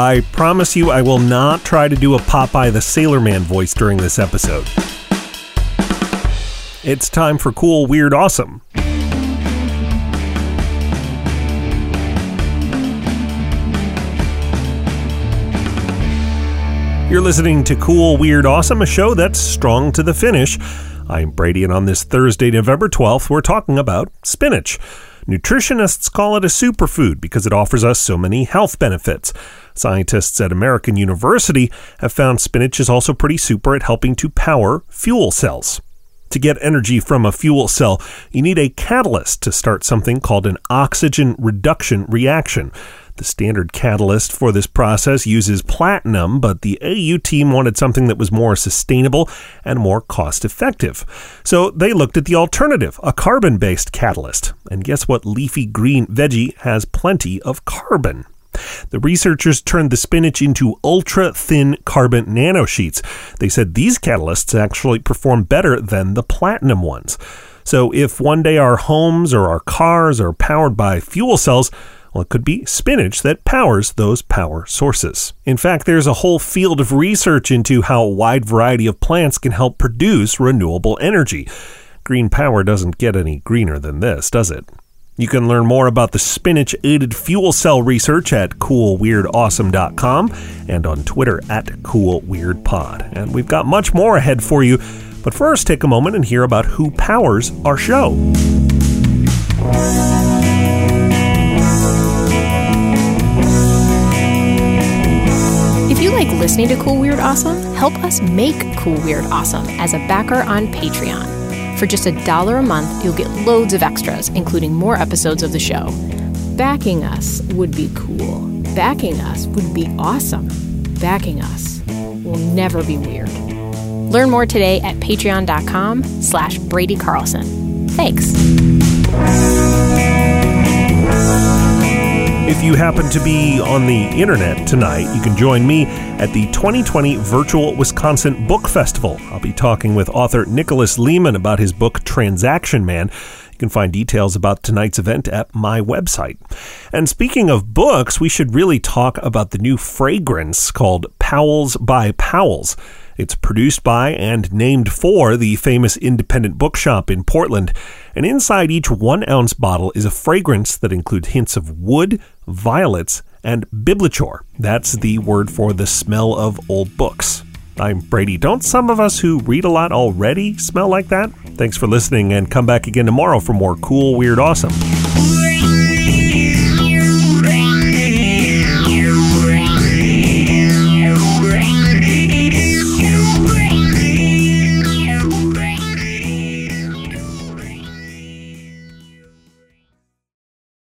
I promise you I will not try to do a Popeye the Sailor Man voice during this episode. It's time for Cool, Weird, Awesome. You're listening to Cool, Weird, Awesome, a show that's strong to the finish. I'm Brady, and on this Thursday, November 12th, we're talking about spinach. Nutritionists call it a superfood because it offers us so many health benefits. Scientists at American University have found spinach is also pretty super at helping to power fuel cells. To get energy from a fuel cell, you need a catalyst to start something called an oxygen reduction reaction. The standard catalyst for this process uses platinum, but the AU team wanted something that was more sustainable and more cost effective. So they looked at the alternative, a carbon based catalyst. And guess what leafy green veggie has plenty of carbon? The researchers turned the spinach into ultra thin carbon nanosheets. They said these catalysts actually perform better than the platinum ones. So if one day our homes or our cars are powered by fuel cells, well, it could be spinach that powers those power sources. In fact, there's a whole field of research into how a wide variety of plants can help produce renewable energy. Green power doesn't get any greener than this, does it? You can learn more about the spinach aided fuel cell research at coolweirdawesome.com and on Twitter at coolweirdpod. And we've got much more ahead for you. But first, take a moment and hear about who powers our show. If you like listening to Cool Weird Awesome, help us make Cool Weird Awesome as a backer on Patreon. For just a dollar a month, you'll get loads of extras, including more episodes of the show. Backing us would be cool. Backing us would be awesome. Backing us will never be weird. Learn more today at patreon.com slash Brady Carlson. Thanks. If you happen to be on the internet tonight, you can join me at the 2020 Virtual Wisconsin Book Festival. I'll be talking with author Nicholas Lemann about his book Transaction Man. You can find details about tonight's event at my website. And speaking of books, we should really talk about the new fragrance called Powell's by Powell's. It's produced by and named for the famous independent bookshop in Portland. And inside each one ounce bottle is a fragrance that includes hints of wood, violets, and biblichor. That's the word for the smell of old books. I'm Brady. Don't some of us who read a lot already smell like that? Thanks for listening and come back again tomorrow for more cool, weird, awesome.